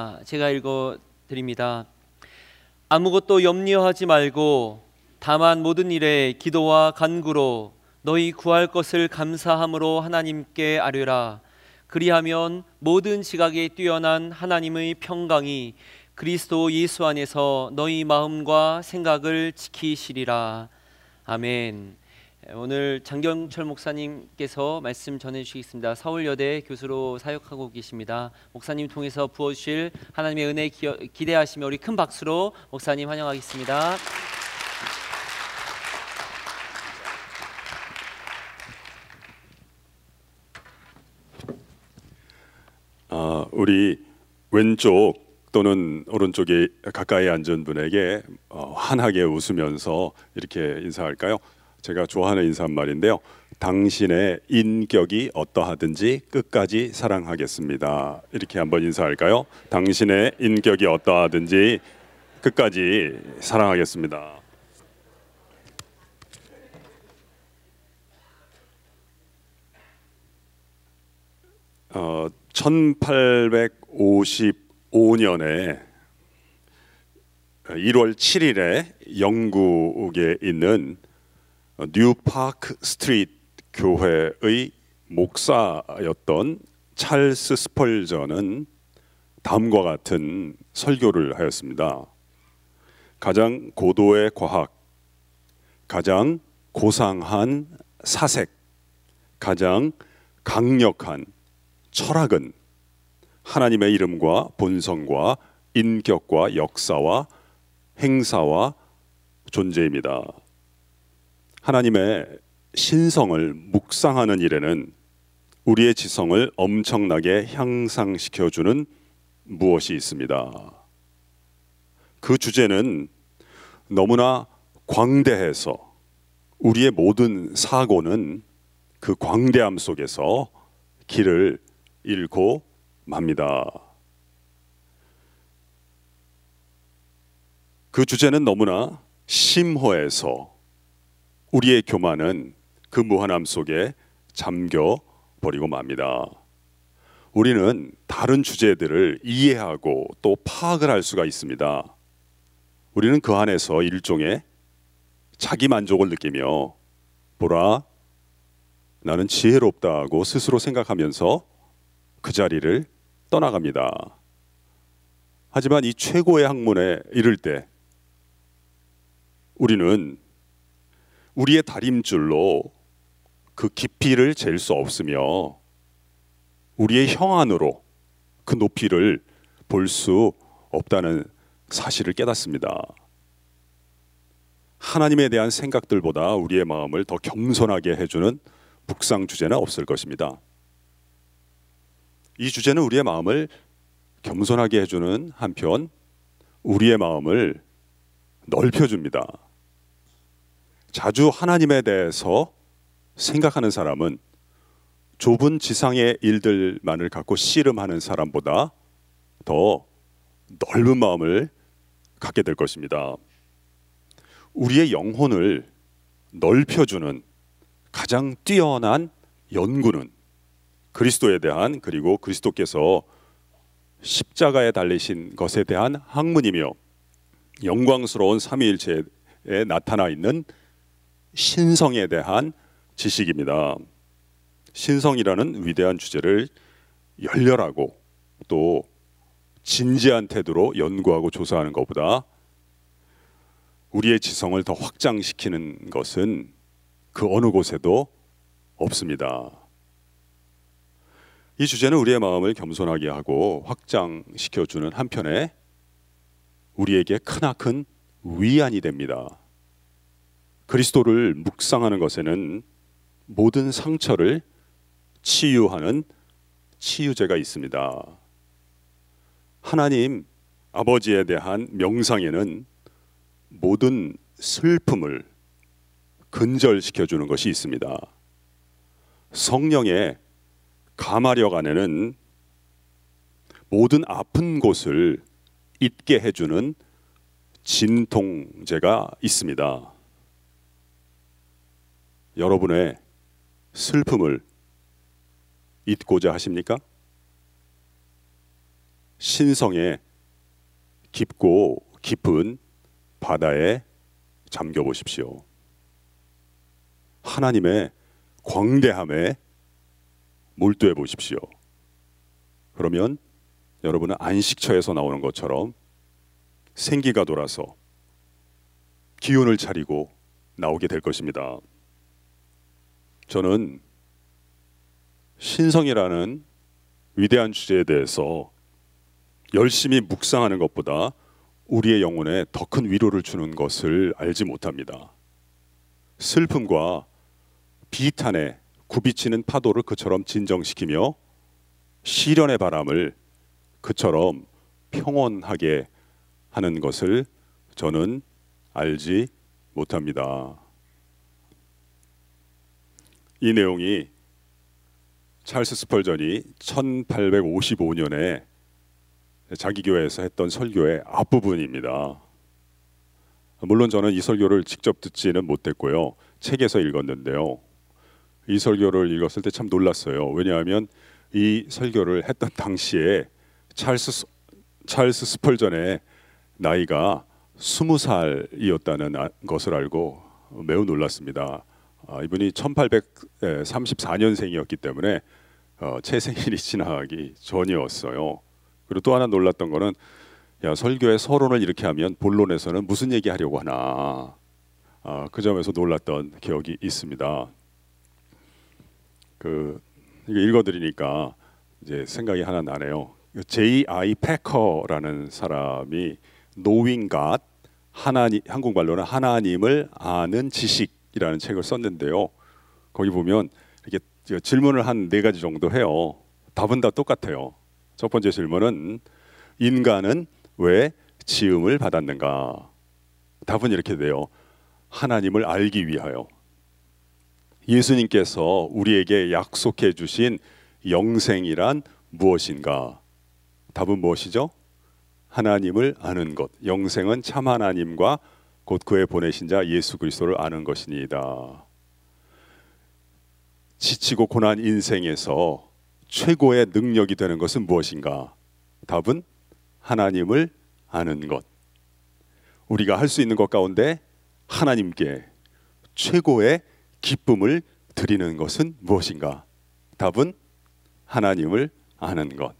아, 제가 읽어 드립니다. 아무것도 염려하지 말고 다만 모든 일에 기도와 간구로 너희 구할 것을 감사함으로 하나님께 아뢰라. 그리하면 모든 지각에 뛰어난 하나님의 평강이 그리스도 예수 안에서 너희 마음과 생각을 지키시리라. 아멘. 오늘 장경철 목사님께서 말씀 전해 주시겠습니다. 서울여대 교수로 사역하고 계십니다. 목사님 통해서 부어 주실 하나님의 은혜 기어, 기대하시며 우리 큰 박수로 목사님 환영하겠습니다. 아, 우리 왼쪽 또는 오른쪽에 가까이 앉은 분에게 어, 환하게 웃으면서 이렇게 인사할까요? 제가 좋아하는 인사말인데요. 당신의 인격이 어떠하든지 끝까지 사랑하겠습니다. 이렇게 한번 인사할까요? 당신의 인격이 어떠하든지 끝까지 사랑하겠습니다. 어, 1855년에 1월 7일에 영국에 있는 뉴파크 스트리트 교회의 목사였던 찰스 스펄전은 다음과 같은 설교를 하였습니다. 가장 고도의 과학, 가장 고상한 사색, 가장 강력한 철학은 하나님의 이름과 본성과 인격과 역사와 행사와 존재입니다. 하나님의 신성을 묵상하는 일에는 우리의 지성을 엄청나게 향상시켜 주는 무엇이 있습니다. 그 주제는 너무나 광대해서 우리의 모든 사고는 그 광대함 속에서 길을 잃고 맙니다. 그 주제는 너무나 심호해서 우리의 교만은 그 무한함 속에 잠겨 버리고 맙니다. 우리는 다른 주제들을 이해하고 또 파악을 할 수가 있습니다. 우리는 그 안에서 일종의 자기 만족을 느끼며 보라 나는 지혜롭다고 스스로 생각하면서 그 자리를 떠나갑니다. 하지만 이 최고의 학문에 이를 때 우리는 우리의 다림줄로 그 깊이를 잴 수 없으며 우리의 형안으로 그 높이를 볼 수 없다는 사실을 깨닫습니다. 하나님에 대한 생각들보다 우리의 마음을 더 겸손하게 해주는 묵상 주제는 없을 것입니다. 이 주제는 우리의 마음을 겸손하게 해주는 한편 우리의 마음을 넓혀줍니다. 자주 하나님에 대해서 생각하는 사람은 좁은 지상의 일들만을 갖고 씨름하는 사람보다 더 넓은 마음을 갖게 될 것입니다. 우리의 영혼을 넓혀주는 가장 뛰어난 연구는 그리스도에 대한 그리고 그리스도께서 십자가에 달리신 것에 대한 학문이며 영광스러운 삼위일체에 나타나 있는 신성에 대한 지식입니다. 신성이라는 위대한 주제를 열렬하고 또 진지한 태도로 연구하고 조사하는 것보다 우리의 지성을 더 확장시키는 것은 그 어느 곳에도 없습니다. 이 주제는 우리의 마음을 겸손하게 하고 확장시켜 주는 한편에 우리에게 크나큰 위안이 됩니다. 그리스도를 묵상하는 것에는 모든 상처를 치유하는 치유제가 있습니다. 하나님 아버지에 대한 명상에는 모든 슬픔을 근절시켜 주는 것이 있습니다. 성령의 가마력 안에는 모든 아픈 곳을 잊게 해주는 진통제가 있습니다. 여러분의 슬픔을 잊고자 하십니까? 신성의 깊고 깊은 바다에 잠겨 보십시오. 하나님의 광대함에 몰두해 보십시오. 그러면 여러분은 안식처에서 나오는 것처럼 생기가 돌아서 기운을 차리고 나오게 될 것입니다. 저는 신성이라는 위대한 주제에 대해서 열심히 묵상하는 것보다 우리의 영혼에 더 큰 위로를 주는 것을 알지 못합니다. 슬픔과 비탄에 굽이치는 파도를 그처럼 진정시키며 시련의 바람을 그처럼 평온하게 하는 것을 저는 알지 못합니다. 이 내용이 찰스 스펄전이 1855년에 자기 교회에서 했던 설교의 앞부분입니다. 물론 저는 이 설교를 직접 듣지는 못했고요. 책에서 읽었는데요. 이 설교를 읽었을 때 참 놀랐어요. 왜냐하면 이 설교를 했던 당시에 찰스 찰스 스펄전의 나이가 스무 살이었다는 아, 것을 알고 매우 놀랐습니다. 아, 이분이 1834년생이었기 때문에 어, 제 생일이 지나기 전이었어요. 그리고 또 하나 놀랐던 거는 야 설교의 서론을 이렇게 하면 본론에서는 무슨 얘기 하려고 하나 아, 그 점에서 놀랐던 기억이 있습니다. 그 이거 읽어드리니까 이제 생각이 하나 나네요. J.I. 패커라는 사람이 God 하나님 한국말로는 하나님을 아는 지식 이라는 책을 썼는데요. 거기 보면 이렇게 질문을 한 네 가지 정도 해요. 답은 다 똑같아요. 첫 번째 질문은 인간은 왜 지음을 받았는가? 답은 이렇게 돼요. 하나님을 알기 위하여. 예수님께서 우리에게 약속해 주신 영생이란 무엇인가? 답은 무엇이죠? 하나님을 아는 것. 영생은 참 하나님과 곧 그의 보내신 자 예수 그리스도를 아는 것이니이다. 지치고 고난 인생에서 최고의 능력이 되는 것은 무엇인가? 답은 하나님을 아는 것. 우리가 할 수 있는 것 가운데 하나님께 최고의 기쁨을 드리는 것은 무엇인가? 답은 하나님을 아는 것.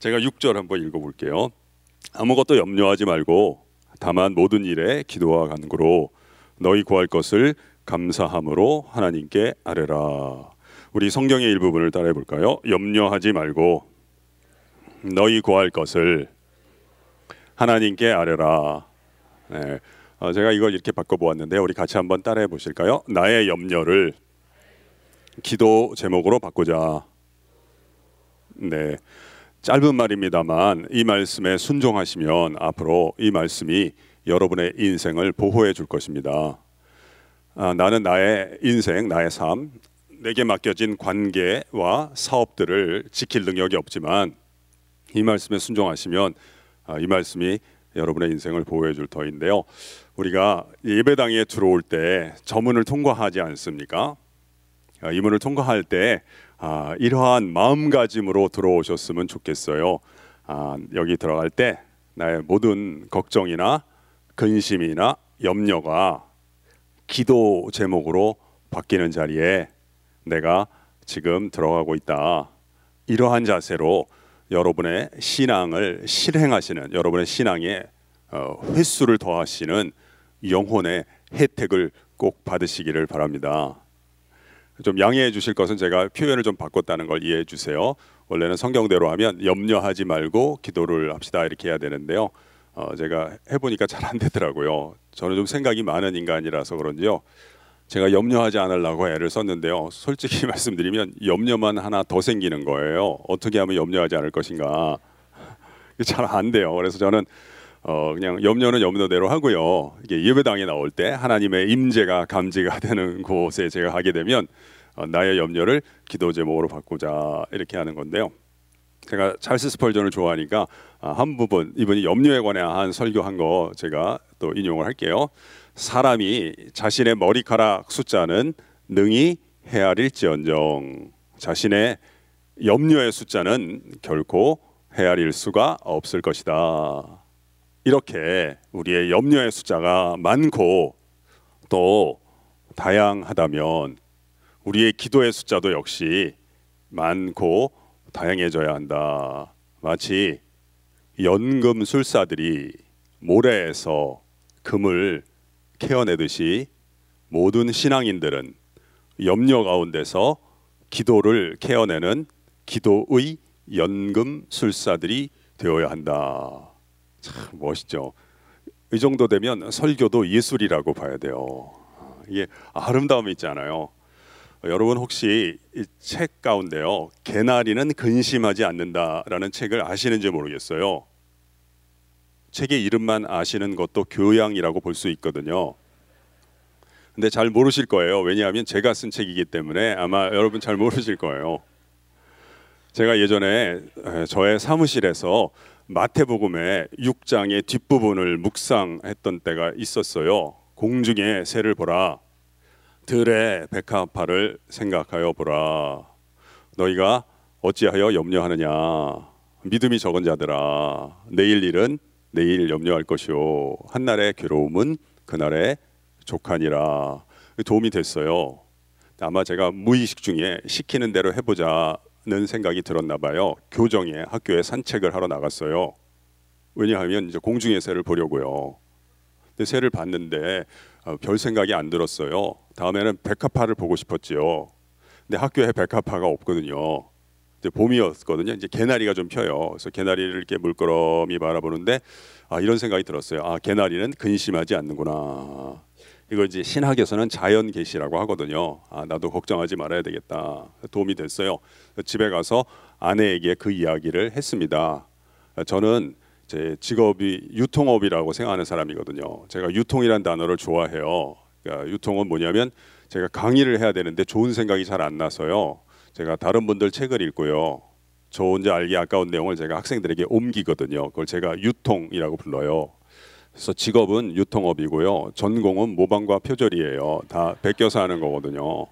제가 6절 한번 읽어 볼게요. 아무것도 염려하지 말고 다만 모든 일에 기도와 간구로 너희 구할 것을 감사함으로 하나님께 아뢰라. 우리 성경의 일부분을 따라해 볼까요? 염려하지 말고 너희 구할 것을 하나님께 아뢰라. 네. 어, 제가 이걸 이렇게 바꿔 보았는데 우리 같이 한번 따라해 보실까요? 나의 염려를 기도 제목으로 바꾸자. 네. 짧은 말입니다만 이 말씀에 순종하시면 앞으로 이 말씀이 여러분의 인생을 보호해 줄 것입니다. 아, 나는 나의 인생, 나의 삶, 내게 맡겨진 관계와 사업들을 지킬 능력이 없지만 이 말씀에 순종하시면 아, 이 말씀이 여러분의 인생을 보호해 줄 터인데요. 우리가 예배당에 들어올 때 저 문을 통과하지 않습니까? 아, 이 문을 통과할 때 아, 이러한 마음가짐으로 들어오셨으면 좋겠어요. 아, 여기 들어갈 때 나의 모든 걱정이나 근심이나 염려가 기도 제목으로 바뀌는 자리에 내가 지금 들어가고 있다. 이러한 자세로 여러분의 신앙을 실행하시는 여러분의 신앙에 어, 횟수를 더하시는 영혼의 혜택을 꼭 받으시기를 바랍니다. 좀 양해해 주실 것은 제가 표현을 좀 바꿨다는 걸 이해해 주세요. 원래는 성경대로 하면 염려하지 말고 기도를 합시다 이렇게 해야 되는데요. 어, 제가 해보니까 잘 안 되더라고요. 저는 좀 생각이 많은 인간이라서 그런지요. 제가 염려하지 않으려고 애를 썼는데요. 솔직히 말씀드리면 염려만 하나 더 생기는 거예요. 어떻게 하면 염려하지 않을 것인가. 잘 안 돼요. 그래서 저는 어 그냥 염려는 염려대로 하고요. 이게 예배당에 나올 때 하나님의 임재가 감지가 되는 곳에 제가 가게 되면 어, 나의 염려를 기도 제목으로 바꾸자 이렇게 하는 건데요. 제가 찰스 스펄전을 좋아하니까 아, 한 부분 이분이 염려에 관한 설교한 거 제가 또 인용을 할게요. 사람이 자신의 머리카락 숫자는 능히 헤아릴지언정 자신의 염려의 숫자는 결코 헤아릴 수가 없을 것이다. 이렇게 우리의 염려의 숫자가 많고 또 다양하다면 우리의 기도의 숫자도 역시 많고 다양해져야 한다. 마치 연금술사들이 모래에서 금을 캐어내듯이 모든 신앙인들은 염려 가운데서 기도를 캐어내는 기도의 연금술사들이 되어야 한다. 참 멋있죠. 이 정도 되면 설교도 예술이라고 봐야 돼요. 이게 아름다움이 있잖아요. 여러분 혹시 이 책 가운데요 개나리는 근심하지 않는다라는 책을 아시는지 모르겠어요. 책의 이름만 아시는 것도 교양이라고 볼 수 있거든요. 근데 잘 모르실 거예요. 왜냐하면 제가 쓴 책이기 때문에 아마 여러분 잘 모르실 거예요. 제가 예전에 저의 사무실에서 마태복음의 6장의 뒷부분을 묵상했던 때가 있었어요. 공중의 새를 보라. 들의 백합화를 생각하여 보라. 너희가 어찌하여 염려하느냐? 믿음이 적은 자들아, 내일 일은 내일 염려할 것이요. 한날의 괴로움은 그날의 족하니라. 도움이 됐어요. 아마 제가 무의식 중에 시키는 대로 해보자 는 생각이 들었나 봐요. 교정에 학교에 산책을 하러 나갔어요. 왜냐하면 이제 공중의 새를 보려고요. 근데 새를 봤는데 어, 별 생각이 안 들었어요. 다음에는 백합화를 보고 싶었지요. 근데 학교에 백합화가 없거든요. 이제 봄이었거든요. 이제 개나리가 좀 펴요. 그래서 개나리를 이렇게 물끄러미 바라보는데 아 이런 생각이 들었어요. 아 개나리는 근심하지 않는구나. 이걸 이제 신학에서는 자연 계시라고 하거든요. 아 나도 걱정하지 말아야 되겠다. 도움이 됐어요. 집에 가서 아내에게 그 이야기를 했습니다. 저는 제 직업이 유통업이라고 생각하는 사람이거든요. 제가 유통이란 단어를 좋아해요. 그러니까 유통은 뭐냐면 제가 강의를 해야 되는데 좋은 생각이 잘 안 나서요. 제가 다른 분들 책을 읽고요. 저 혼자 알기 아까운 내용을 제가 학생들에게 옮기거든요. 그걸 제가 유통이라고 불러요. 그래서 직업은 유통업이고요. 전공은 모방과 표절이에요. 다 베껴서 하는 거거든요.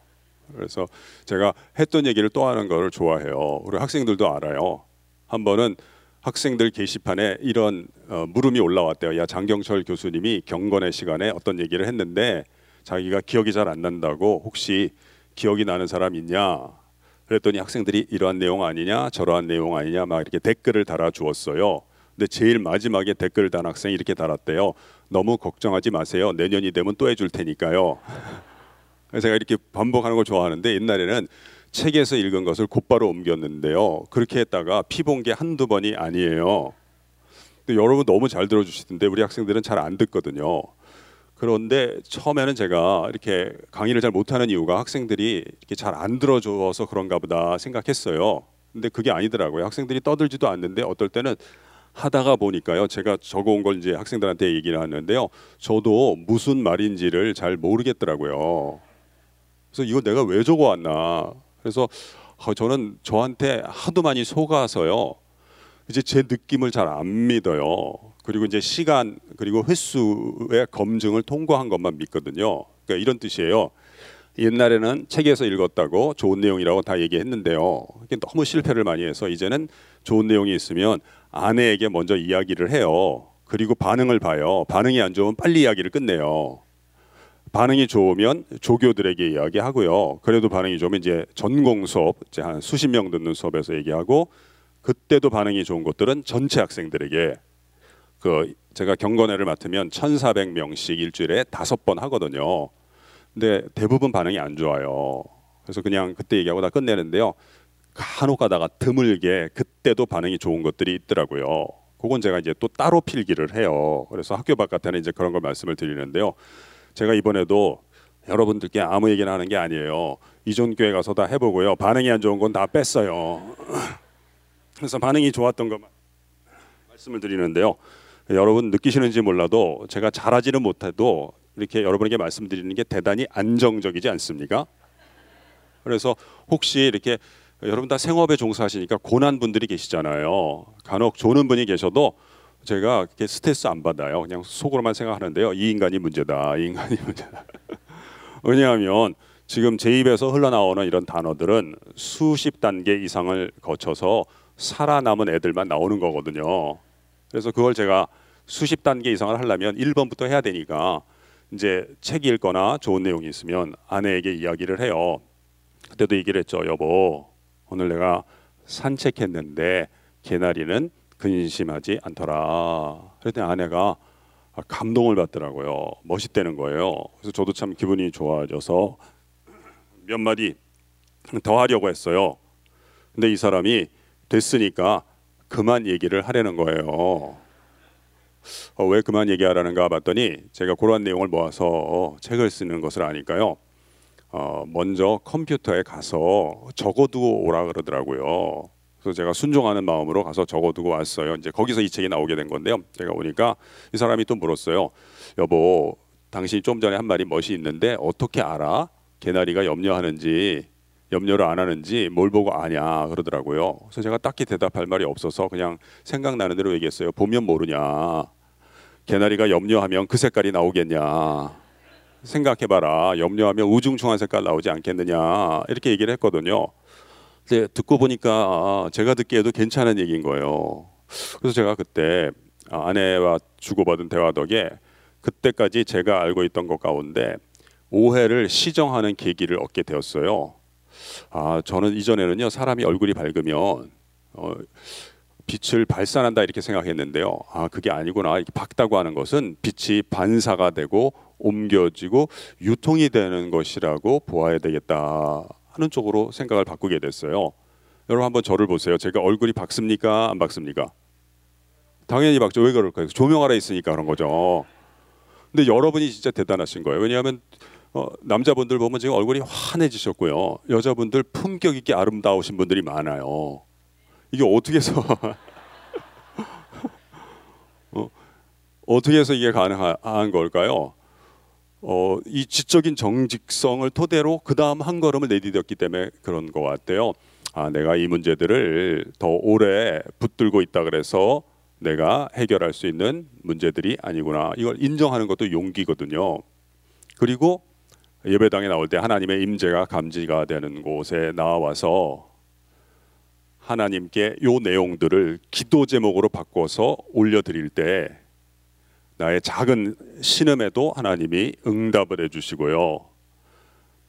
그래서 제가 했던 얘기를 또 하는 거를 좋아해요. 우리 학생들도 알아요. 한 번은 학생들 게시판에 이런 어, 물음이 올라왔대요. 야 장경철 교수님이 경건의 시간에 어떤 얘기를 했는데 자기가 기억이 잘 안 난다고 혹시 기억이 나는 사람 있냐? 그랬더니 학생들이 이러한 내용 아니냐, 저러한 내용 아니냐 막 이렇게 댓글을 달아 주었어요. 근데 제일 마지막에 댓글 단 학생이 이렇게 달았대요. 너무 걱정하지 마세요. 내년이 되면 또 해줄 테니까요. 제가 이렇게 반복하는 걸 좋아하는데 옛날에는 책에서 읽은 것을 곧바로 옮겼는데요. 그렇게 했다가 피본 게 한두 번이 아니에요. 근데 여러분 너무 잘 들어주시던데 우리 학생들은 잘 안 듣거든요. 그런데 처음에는 제가 이렇게 강의를 잘 못하는 이유가 학생들이 이렇게 잘 안 들어줘서 그런가 보다 생각했어요. 근데 그게 아니더라고요. 학생들이 떠들지도 않는데 어떨 때는 하다가 보니까요. 제가 적어온 걸 이제 학생들한테 얘기를 하는데요. 저도 무슨 말인지를 잘 모르겠더라고요. 그래서 이거 내가 왜 적어왔나. 그래서 어, 저는 저한테 하도 많이 속아서요. 이제 제 느낌을 잘 안 믿어요. 그리고 이제 시간 그리고 횟수의 검증을 통과한 것만 믿거든요. 그러니까 이런 뜻이에요. 옛날에는 책에서 읽었다고 좋은 내용이라고 다 얘기했는데요. 너무 실패를 많이 해서 이제는 좋은 내용이 있으면 아내에게 먼저 이야기를 해요. 그리고 반응을 봐요. 반응이 안 좋으면 빨리 이야기를 끝내요. 반응이 좋으면 조교들에게 이야기하고요. 그래도 반응이 좋으면 이제 전공 수업, 이제 한 수십 명 듣는 수업에서 얘기하고 그때도 반응이 좋은 것들은 전체 학생들에게 그 제가 경건회를 맡으면 1,400명씩 일주일에 다섯 번 하거든요. 근데 대부분 반응이 안 좋아요. 그래서 그냥 그때 얘기하고 다 끝내는데요. 간혹 가다가 드물게 그때도 반응이 좋은 것들이 있더라고요. 그건 제가 이제 또 따로 필기를 해요. 그래서 학교 바깥에는 이제 그런 걸 말씀을 드리는데요. 제가 이번에도 여러분들께 아무 얘기나 하는 게 아니에요. 이전 교회 가서 다 해보고요. 반응이 안 좋은 건 다 뺐어요. 그래서 반응이 좋았던 것만 말씀을 드리는데요. 여러분 느끼시는지 몰라도 제가 잘하지는 못해도 이렇게 여러분에게 말씀드리는 게 대단히 안정적이지 않습니까? 그래서 혹시 이렇게 여러분 다 생업에 종사하시니까 고난 분들이 계시잖아요. 간혹 조는 분이 계셔도 제가 그렇게 스트레스 안 받아요. 그냥 속으로만 생각하는데요. 이 인간이 문제다. 이 인간이 문제다. 왜냐하면 지금 제 입에서 흘러나오는 이런 단어들은 수십 단계 이상을 거쳐서 살아남은 애들만 나오는 거거든요. 그래서 그걸 제가 수십 단계 이상을 하려면 1번부터 해야 되니까 이제 책 읽거나 좋은 내용이 있으면 아내에게 이야기를 해요. 그때도 얘기를 했죠. 여보, 오늘 내가 산책했는데 개나리는 근심하지 않더라. 그랬더니 아내가 감동을 받더라고요. 멋있다는 거예요. 그래서 저도 참 기분이 좋아져서 몇 마디 더 하려고 했어요. 근데 이 사람이 됐으니까 그만 얘기를 하려는 거예요. 어, 왜 그만 얘기하라는가 봤더니 제가 그러한 내용을 모아서 책을 쓰는 것을 아니까요. 어, 먼저 컴퓨터에 가서 적어두고 오라 그러더라고요. 그래서 제가 순종하는 마음으로 가서 적어두고 왔어요. 이제 거기서 이 책이 나오게 된 건데요. 제가 오니까 이 사람이 또 물었어요. 여보, 당신이 좀 전에 한 말이 멋이 있는데 어떻게 알아? 개나리가 염려하는지 염려를 안 하는지 뭘 보고 아냐 그러더라고요. 그래서 제가 딱히 대답할 말이 없어서 그냥 생각나는 대로 얘기했어요. 보면 모르냐. 개나리가 염려하면 그 색깔이 나오겠냐. 생각해봐라. 염려하면 우중충한 색깔 나오지 않겠느냐. 이렇게 얘기를 했거든요. 근데 듣고 보니까 제가 듣기에도 괜찮은 얘기인 거예요. 그래서 제가 그때 아내와 주고받은 대화 덕에 그때까지 제가 알고 있던 것 가운데 오해를 시정하는 계기를 얻게 되었어요. 아, 저는 이전에는요 사람이 얼굴이 밝으면 어, 빛을 발산한다 이렇게 생각했는데요. 아, 그게 아니구나. 이렇게 밝다고 하는 것은 빛이 반사가 되고 옮겨지고 유통이 되는 것이라고 보아야 되겠다 하는 쪽으로 생각을 바꾸게 됐어요. 여러분 한번 저를 보세요. 제가 얼굴이 밝습니까? 안 밝습니까? 당연히 밝죠. 왜 그럴까요? 조명 아래 있으니까 그런 거죠. 근데 여러분이 진짜 대단하신 거예요. 왜냐하면 어, 남자분들 보면 지금 얼굴이 환해지셨고요. 여자분들 품격 있게 아름다우신 분들이 많아요. 이게 어떻게 해서 어, 어떻게 해서 이게 가능한 걸까요? 어, 이 지적인 정직성을 토대로 그 다음 한 걸음을 내디뎠기 때문에 그런 것 같아요. 아, 내가 이 문제들을 더 오래 붙들고 있다 그래서 내가 해결할 수 있는 문제들이 아니구나. 이걸 인정하는 것도 용기거든요. 그리고 예배당에 나올 때 하나님의 임재가 감지가 되는 곳에 나와서 하나님께 요 내용들을 기도 제목으로 바꿔서 올려드릴 때 나의 작은 신음에도 하나님이 응답을 해주시고요.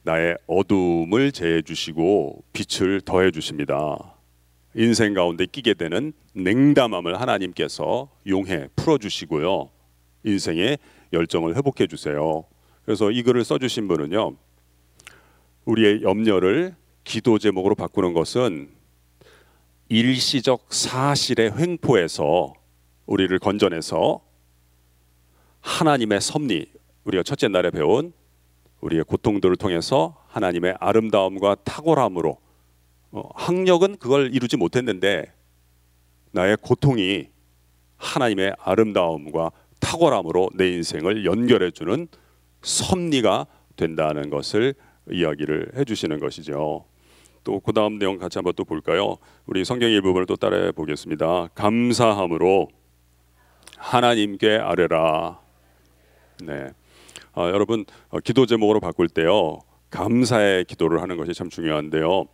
나의 어둠을 제해 주시고 빛을 더해 주십니다. 인생 가운데 끼게 되는 냉담함을 하나님께서 용해 풀어 주시고요. 인생의 열정을 회복해 주세요. 그래서 이 글을 써 주신 분은요. 우리의 염려를 기도 제목으로 바꾸는 것은 일시적 사실의 횡포에서 우리를 건져내서 하나님의 섭리 우리가 첫째 날에 배운 우리의 고통들을 통해서 하나님의 아름다움과 탁월함으로 어, 학력은 그걸 이루지 못했는데 나의 고통이 하나님의 아름다움과 탁월함으로 내 인생을 연결해 주는 섭리가 된다는 것을 이야기를 해 주시는 것이죠. 또 그 다음 내용 같이 한번 또 볼까요? 우리 성경 일부분을 또 따라해 보겠습니다. 감사함으로 하나님께 아뢰라. 네. 아, 여러분 어, 기도 제목으로 바꿀 때요 감사의 기도를 하는 것이 참 중요한데요.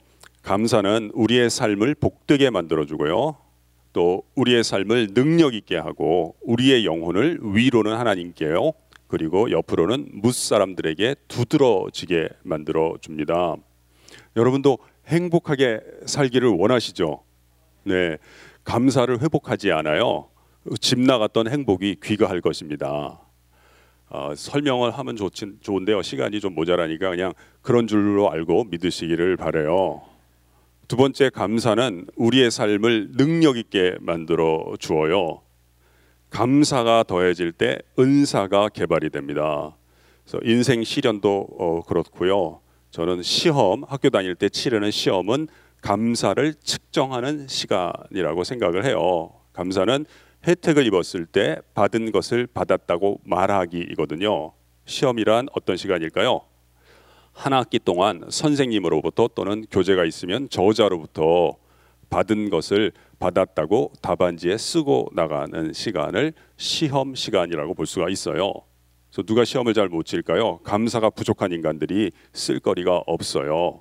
감사는 우리의 삶을 복되게 만들어 주고요. 또 우리의 삶을 능력 있게 하고 우리의 영혼을 위로는 하나님께요. 그리고 옆으로는 무 사람들에게 두드러지게 만들어 줍니다. 여러분도 행복하게 살기를 원하시죠? 네. 감사를 회복하지 않아요. 집 나갔던 행복이 귀가할 것입니다. 어, 설명을 하면 좋진 좋은데요. 시간이 좀 모자라니까 그냥 그런 줄로 알고 믿으시기를 바래요. 두 번째 감사는 우리의 삶을 능력 있게 만들어 주어요. 감사가 더해질 때 은사가 개발이 됩니다. 그래서 인생 시련도 어, 그렇고요. 저는 시험 학교 다닐 때 치르는 시험은 감사를 측정하는 시간이라고 생각을 해요. 감사는 혜택을 입었을 때 받은 것을 받았다고 말하기이거든요. 시험이란 어떤 시간일까요? 한 학기 동안 선생님으로부터 또는 교재가 있으면 저자로부터 받은 것을 받았다고 답안지에 쓰고 나가는 시간을 시험 시간이라고 볼 수가 있어요. 그래서 누가 시험을 잘 못 칠까요? 감사가 부족한 인간들이 쓸 거리가 없어요.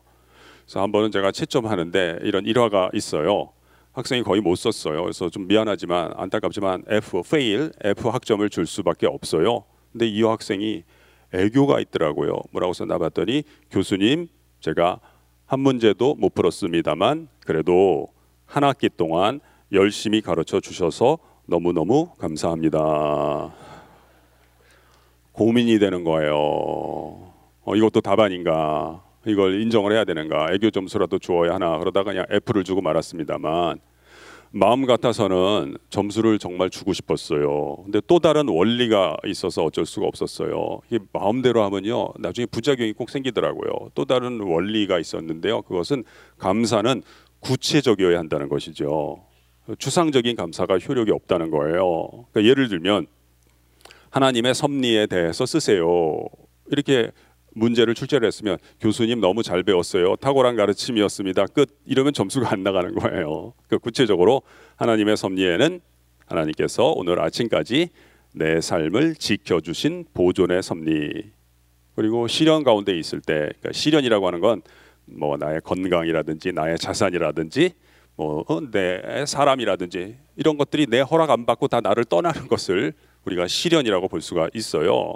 그래서 한 번은 제가 채점하는데 이런 일화가 있어요. 학생이 거의 못 썼어요. 그래서 좀 미안하지만 안타깝지만 F fail F 학점을 줄 수밖에 없어요. 근데 이 학생이 애교가 있더라고요. 뭐라고 썼나 봤더니 교수님 제가 한 문제도 못 풀었습니다만 그래도 한 학기 동안 열심히 가르쳐 주셔서 너무너무 감사합니다. 고민이 되는 거예요. 어, 이것도 답안인가? 이걸 인정을 해야 되는가? 애교 점수라도 주어야 하나? 그러다가 그냥 F를 주고 말았습니다만 마음 같아서는 점수를 정말 주고 싶었어요. 근데 또 다른 원리가 있어서 어쩔 수가 없었어요. 이게 마음대로 하면요, 나중에 부작용이 꼭 생기더라고요. 또 다른 원리가 있었는데요. 그것은 감사는 구체적이어야 한다는 것이죠. 추상적인 감사가 효력이 없다는 거예요. 그러니까 예를 들면 하나님의 섭리에 대해서 쓰세요. 이렇게 문제를 출제를 했으면 교수님 너무 잘 배웠어요. 탁월한 가르침이었습니다. 끝 이러면 점수가 안 나가는 거예요. 그 구체적으로 하나님의 섭리에는 하나님께서 오늘 아침까지 내 삶을 지켜주신 보존의 섭리 그리고 시련 가운데 있을 때 그러니까 시련이라고 하는 건 뭐 나의 건강이라든지 나의 자산이라든지 뭐 내 사람이라든지 이런 것들이 내 허락 안 받고 다 나를 떠나는 것을 우리가 시련이라고 볼 수가 있어요.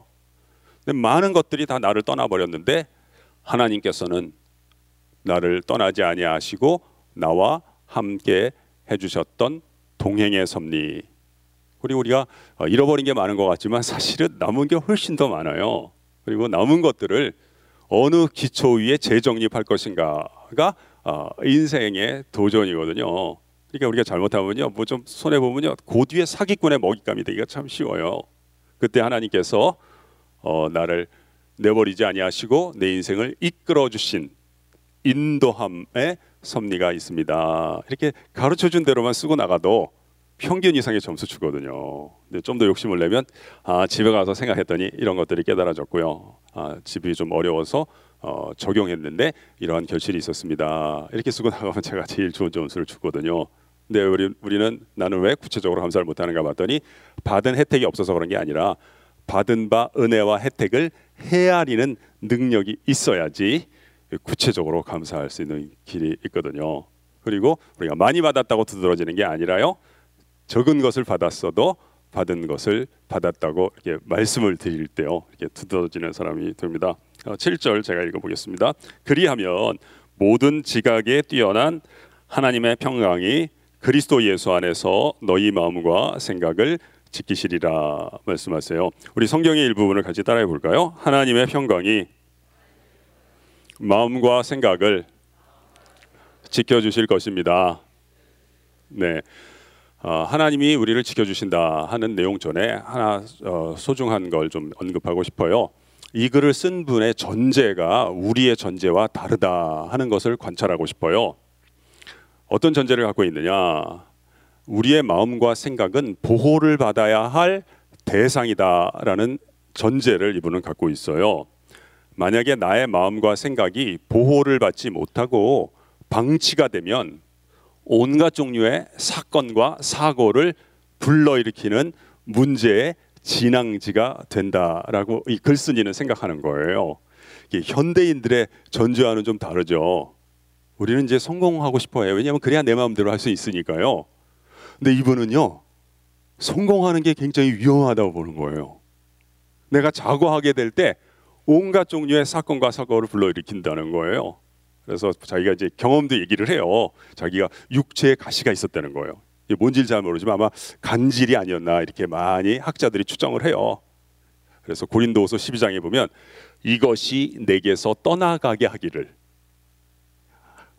근데 많은 것들이 다 나를 떠나버렸는데 하나님께서는 나를 떠나지 아니하시고 나와 함께 해주셨던 동행의 섭리. 그리고 우리가 어, 잃어버린 게 많은 것 같지만 사실은 남은 게 훨씬 더 많아요. 그리고 남은 것들을 어느 기초 위에 재정립할 것인가가 어, 인생의 도전이거든요. 그러니까 우리가 잘못하면요, 뭐 좀 손해 보면요, 그 뒤에 사기꾼의 먹잇감이 되기가 참 쉬워요. 그때 하나님께서 어, 나를 내버리지 아니하시고 내 인생을 이끌어 주신 인도함의 섭리가 있습니다. 이렇게 가르쳐 준 대로만 쓰고 나가도 평균 이상의 점수 주거든요. 근데 좀 더 욕심을 내면 아 집에 가서 생각했더니 이런 것들이 깨달아졌고요. 아 집이 좀 어려워서 어, 적용했는데 이러한 결실이 있었습니다. 이렇게 쓰고 나가면 제가 제일 좋은 점수를 주거든요. 근데 우리 우리는 나는 왜 구체적으로 감사를 못하는가 봤더니 받은 혜택이 없어서 그런 게 아니라 받은 바 은혜와 혜택을 헤아리는 능력이 있어야지 구체적으로 감사할 수 있는 길이 있거든요. 그리고 우리가 많이 받았다고 두드러지는 게 아니라요. 적은 것을 받았어도 받은 것을 받았다고 이렇게 말씀을 드릴 때요. 이렇게 두드러지는 사람이 됩니다. 7절 제가 읽어보겠습니다. 그리하면 모든 지각에 뛰어난 하나님의 평강이 그리스도 예수 안에서 너희 마음과 생각을 지키시리라 말씀하세요. 우리 성경의 일부분을 같이 따라해 볼까요? 하나님의 평강이 마음과 생각을 지켜 주실 것입니다. 네. 어, 하나님이 우리를 지켜주신다 하는 내용 전에 하나 어, 소중한 걸 좀 언급하고 싶어요. 이 글을 쓴 분의 전제가 우리의 전제와 다르다 하는 것을 관찰하고 싶어요. 어떤 전제를 갖고 있느냐? 우리의 마음과 생각은 보호를 받아야 할 대상이다라는 전제를 이분은 갖고 있어요. 만약에 나의 마음과 생각이 보호를 받지 못하고 방치가 되면 온갖 종류의 사건과 사고를 불러일으키는 문제의 진앙지가 된다라고 이 글쓴이는 생각하는 거예요. 현대인들의 전제와는 좀 다르죠. 우리는 이제 성공하고 싶어해요. 왜냐하면 그래야 내 마음대로 할 수 있으니까요. 근데 이분은요 성공하는 게 굉장히 위험하다고 보는 거예요. 내가 자고하게 될 때 온갖 종류의 사건과 사고를 불러일으킨다는 거예요. 그래서 자기가 이제 경험도 얘기를 해요. 자기가 육체에 가시가 있었다는 거예요. 뭔지 잘 모르지만 아마 간질이 아니었나 이렇게 많이 학자들이 추정을 해요. 그래서 고린도후서 12장에 보면 이것이 내게서 떠나가게 하기를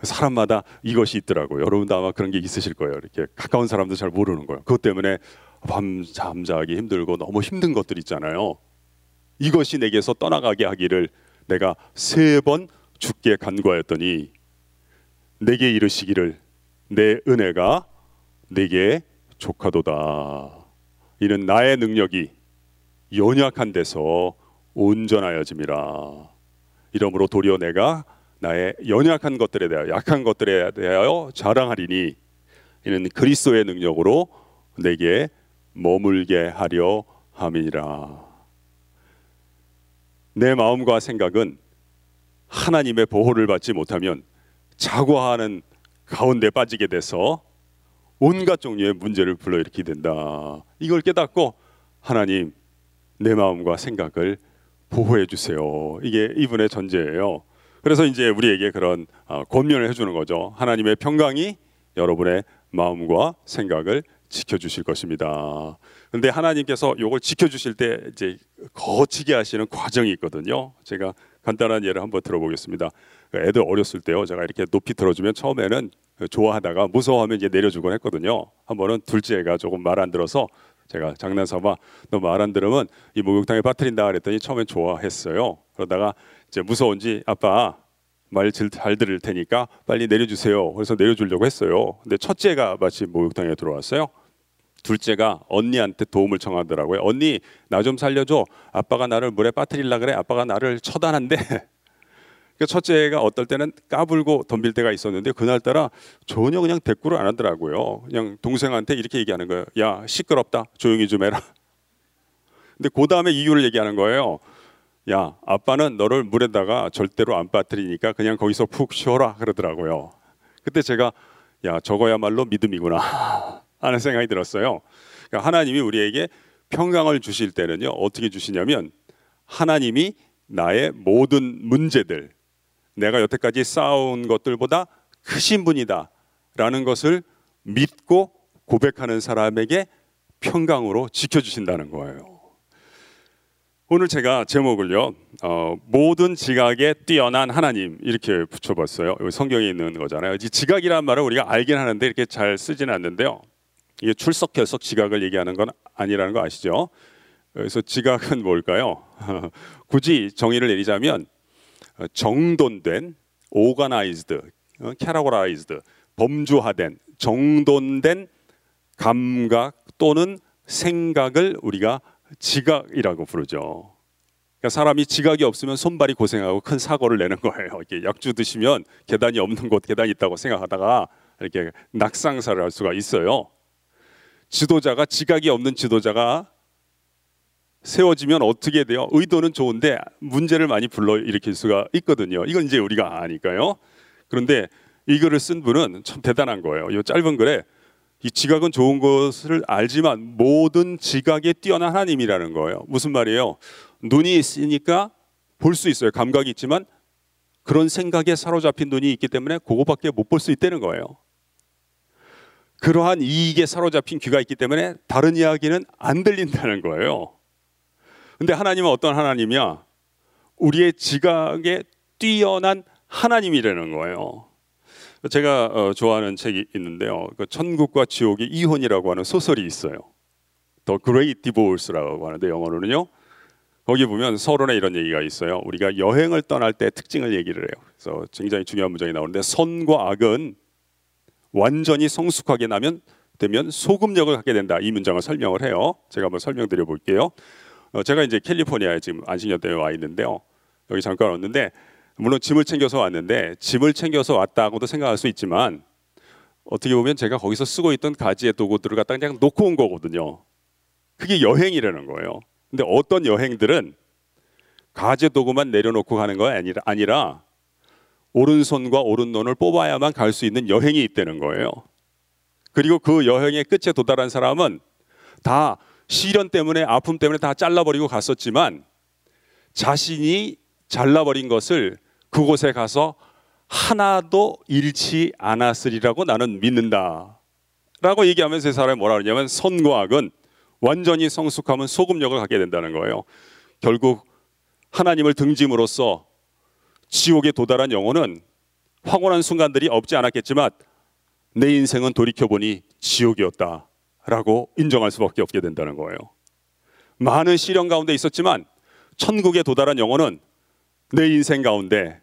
사람마다 이것이 있더라고요. 여러분도 아마 그런 게 있으실 거예요. 이렇게 가까운 사람도 잘 모르는 거예요. 그것 때문에 밤 잠자기 힘들고 너무 힘든 것들 있잖아요. 이것이 내게서 떠나가게 하기를 내가 세 번 죽게 간구하였더니 내게 이르시기를 내 은혜가 내게 족하도다. 이는 나의 능력이 연약한 데서 온전하여짐이라. 이러므로 도리어 내가 나의 연약한 것들에 대하여 약한 것들에 대하여 자랑하리니 이는 그리스도의 능력으로 내게 머물게 하려 함이라. 내 마음과 생각은 하나님의 보호를 받지 못하면 자고하는 가운데 빠지게 돼서 온갖 종류의 문제를 불러일으키게 된다. 이걸 깨닫고 하나님 내 마음과 생각을 보호해 주세요. 이게 이분의 전제예요. 그래서 이제 우리에게 그런 어, 권면을 해주는 거죠. 하나님의 평강이 여러분의 마음과 생각을 지켜주실 것입니다. 근데 하나님께서 이걸 지켜주실 때 이제 거치게 하시는 과정이 있거든요. 제가 간단한 예를 한번 들어보겠습니다. 애들 어렸을 때요, 제가 이렇게 높이 들어주면 처음에는 좋아하다가 무서워하면 이제 내려주곤 했거든요. 한 번은 둘째가 조금 말 안 들어서 제가 장난삼아 너 말 안 들으면 이 목욕탕에 빠뜨린다 그랬더니 처음엔 좋아했어요. 그러다가 이제 무서운지 아빠 말 잘 들을 테니까 빨리 내려주세요. 그래서 내려주려고 했어요. 근데 첫째가 마치 목욕탕에 들어왔어요. 둘째가 언니한테 도움을 청하더라고요. 언니 나 좀 살려줘. 아빠가 나를 물에 빠뜨리려 그래. 아빠가 나를 처단한대. 그 첫째가 어떨 때는 까불고 덤빌 때가 있었는데 그날따라 전혀 그냥 대꾸를 안 하더라고요. 그냥 동생한테 이렇게 얘기하는 거예요. 야 시끄럽다. 조용히 좀 해라. 근데 그 다음에 이유를 얘기하는 거예요. 야 아빠는 너를 물에다가 절대로 안 빠뜨리니까 그냥 거기서 푹 쉬어라 그러더라고요. 그때 제가 야 저거야말로 믿음이구나 하는 생각이 들었어요. 그러니까 하나님이 우리에게 평강을 주실 때는요 어떻게 주시냐면 하나님이 나의 모든 문제들 내가 여태까지 쌓아온 것들보다 크신 분이다 라는 것을 믿고 고백하는 사람에게 평강으로 지켜주신다는 거예요. 오늘 제가 제목을요 어, 모든 지각에 뛰어난 하나님 이렇게 붙여봤어요. 성경에 있는 거잖아요. 지각이란 말을 우리가 알긴 하는데 이렇게 잘 쓰지는 않는데요. 이게 출석 결석 지각을 얘기하는 건 아니라는 거 아시죠? 그래서 지각은 뭘까요? 굳이 정의를 내리자면 정돈된, organized, categorized, 범주화된, 정돈된 감각 또는 생각을 우리가 지각이라고 부르죠. 그러니까 사람이 지각이 없으면 손발이 고생하고 큰 사고를 내는 거예요. 이렇게 약주 드시면 계단이 없는 곳 계단이 있다고 생각하다가 이렇게 낙상사를 할 수가 있어요. 지도자가 지각이 없는 지도자가 세워지면 어떻게 돼요? 의도는 좋은데 문제를 많이 불러 일으킬 수가 있거든요. 이건 이제 우리가 아니까요. 그런데 이 글을 쓴 분은 참 대단한 거예요. 이 짧은 글에 이 지각은 좋은 것을 알지만 모든 지각에 뛰어난 하나님이라는 거예요. 무슨 말이에요? 눈이 있으니까 볼 수 있어요. 감각이 있지만 그런 생각에 사로잡힌 눈이 있기 때문에 그거밖에 못 볼 수 있다는 거예요. 그러한 이익에 사로잡힌 귀가 있기 때문에 다른 이야기는 안 들린다는 거예요. 근데 하나님은 어떤 하나님이야? 우리의 지각에 뛰어난 하나님이라는 거예요. 제가 어, 좋아하는 책이 있는데요. 그 천국과 지옥의 이혼이라고 하는 소설이 있어요. The Great Divorce라고 하는데 영어로는요. 거기 보면 서론에 이런 얘기가 있어요. 우리가 여행을 떠날 때 특징을 얘기를 해요. 그래서 굉장히 중요한 문장이 나오는데 선과 악은 완전히 성숙하게 나면 되면 소급력을 갖게 된다. 이 문장을 설명을 해요. 제가 한번 설명드려 볼게요. 어, 제가 이제 캘리포니아에 지금 안식년 때문에 와 있는데요. 여기 잠깐 왔는데 물론 짐을 챙겨서 왔는데 짐을 챙겨서 왔다고도 생각할 수 있지만 어떻게 보면 제가 거기서 쓰고 있던 가지의 도구들을 갖다 그냥 놓고 온 거거든요. 그게 여행이라는 거예요. 근데 어떤 여행들은 가지 도구만 내려놓고 가는 거 아니라, 아니라 오른손과 오른손을 뽑아야만 갈 수 있는 여행이 있다는 거예요. 그리고 그 여행의 끝에 도달한 사람은 다 시련 때문에 아픔 때문에 다 잘라버리고 갔었지만 자신이 잘라버린 것을 그곳에 가서 하나도 잃지 않았으리라고 나는 믿는다. 라고 얘기하면서 세 사람이 뭐라 그러냐면 선과 악은 완전히 성숙하면 소금력을 갖게 된다는 거예요. 결국 하나님을 등짐으로써 지옥에 도달한 영혼은 황홀한 순간들이 없지 않았겠지만 내 인생은 돌이켜보니 지옥이었다 라고 인정할 수밖에 없게 된다는 거예요. 많은 시련 가운데 있었지만 천국에 도달한 영혼은 내 인생 가운데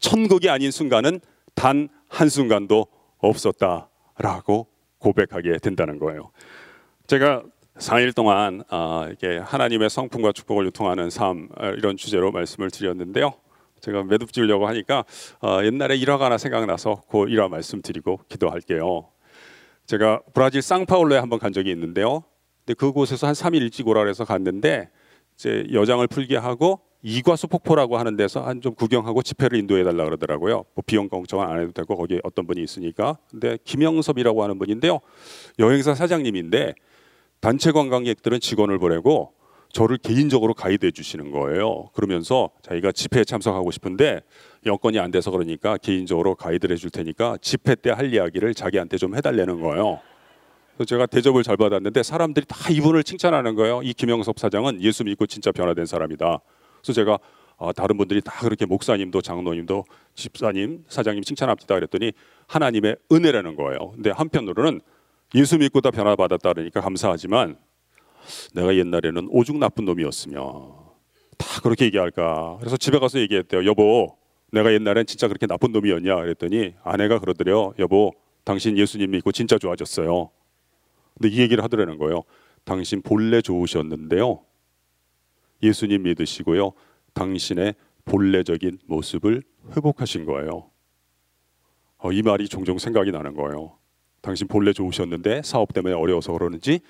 천국이 아닌 순간은 단 한순간도 없었다라고 고백하게 된다는 거예요. 제가 4일 동안 어, 이렇게 하나님의 성품과 축복을 유통하는 삶 어, 이런 주제로 말씀을 드렸는데요. 제가 매듭 지으려고 하니까 어, 옛날에 일화가 하나 생각나서 그 일화 말씀드리고 기도할게요. 제가 브라질 상파울로에 한번 간 적이 있는데요. 근데 그곳에서 한 3일 일찍 오라 그래서 갔는데 이제 여장을 풀게 하고 이과수 폭포라고 하는 데서 한 좀 구경하고 집회를 인도해 달라 그러더라고요. 뭐 비용 걱정은 안 해도 되고 거기 어떤 분이 있으니까. 근데 김영섭이라고 하는 분인데요. 여행사 사장님인데 단체 관광객들은 직원을 보내고 저를 개인적으로 가이드해 주시는 거예요. 그러면서 자기가 집회에 참석하고 싶은데 여건이 안 돼서 그러니까 개인적으로 가이드를 해줄 테니까 집회 때 할 이야기를 자기한테 좀 해달라는 거예요. 그래서 제가 대접을 잘 받았는데 사람들이 다 이분을 칭찬하는 거예요. 이 김영섭 사장은 예수 믿고 진짜 변화된 사람이다. 그래서 제가 아, 다른 분들이 다 그렇게 목사님도 장로님도 집사님 사장님 칭찬합니다 그랬더니 하나님의 은혜라는 거예요. 근데 한편으로는 예수 믿고 다 변화받았다 그러니까 감사하지만 내가 옛날에는 오죽 나쁜 놈이었으며 다 그렇게 얘기할까. 그래서 집에 가서 얘기했대요. 여보, 내가 옛날엔 진짜 그렇게 나쁜 놈이었냐? 그랬더니 아내가 그러더래요. 여보, 당신 예수님 믿고 진짜 좋아졌어요. 근데 이 얘기를 하더라는 거예요. 당신 본래 좋으셨는데요. 예수님 믿으시고요. 당신의 본래적인 모습을 회복하신 거예요. 어, 이 말이 종종 생각이 나는 거예요. 당신 본래 좋으셨는데 사업 때문에 어려워서 그러는지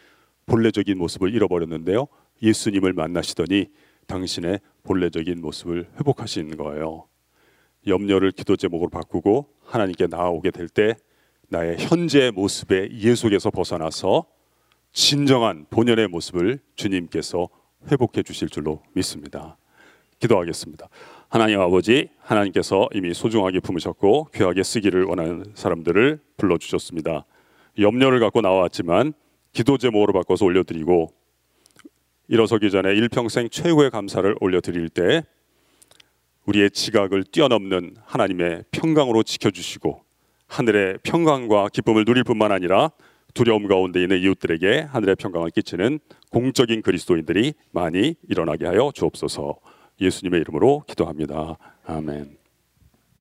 본래적인 모습을 잃어버렸는데요. 예수님을 만나시더니 당신의 본래적인 모습을 회복하신 거예요. 염려를 기도 제목으로 바꾸고 하나님께 나아오게 될 때 나의 현재 모습의 예속에서 벗어나서 진정한 본연의 모습을 주님께서 회복해 주실 줄로 믿습니다. 기도하겠습니다. 하나님 아버지, 하나님께서 이미 소중하게 품으셨고 귀하게 쓰기를 원하는 사람들을 불러 주셨습니다. 염려를 갖고 나왔지만 기도 제목으로 바꿔서 올려드리고 일어서기 전에 일평생 최고의 감사를 올려드릴 때 우리의 지각을 뛰어넘는 하나님의 평강으로 지켜주시고 하늘의 평강과 기쁨을 누릴 뿐만 아니라 두려움 가운데 있는 이웃들에게 하늘의 평강을 끼치는 공적인 그리스도인들이 많이 일어나게 하여 주옵소서 예수님의 이름으로 기도합니다. 아멘.